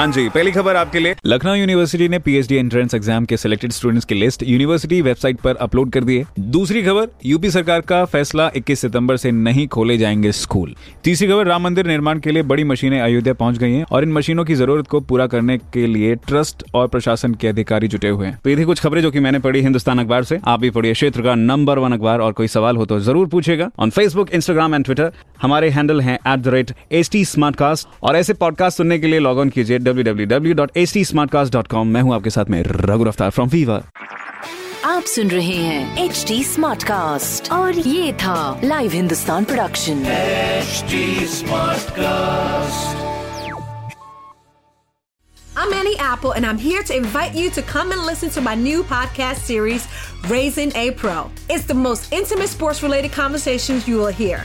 हाँ जी, पहली खबर आपके लिए। लखनऊ यूनिवर्सिटी ने पीएचडी एंट्रेंस एग्ज़ाम के सिलेक्टेड स्टूडेंट्स की लिस्ट यूनिवर्सिटी वेबसाइट पर अपलोड कर दी है। दूसरी खबर यूपी सरकार का फैसला 21 सितंबर से नहीं खोले जाएँगे स्कूल तीसरी खबर, राम मंदिर निर्माण के लिए बड़ी मशीनें अयोध्या पहुँच गई हैं और इन मशीनों की ज़रूरत को पूरा करने के लिए ट्रस्ट और प्रशासन के अधिकारी जुटे हुए हैं। तो ये कुछ खबरें जो की मैंने पढ़ी हिंदुस्तान अखबार से। आप भी पढ़िए क्षेत्र का नंबर वन अखबार और कोई सवाल हो तो ज़रूर पूछेगा on Facebook Instagram and Twitter हमारे हैंडल हैं at the rate H T और ऐसे पॉडकास्ट सुनने के लिए लॉग ऑन कीजिए www.htsmartcast.com मैं हूँ आपके साथ में रघु रफ्तार फ्रॉम फीवर आप सुन रहे हैं एच डी स्मार्ट कास्ट और ये था live Hindustan production HD Smartcast. I'm Annie Apple, and I'm here to invite you to come and listen to my new podcast series, Raising a Pro. It's the most intimate sports related conversations you will hear.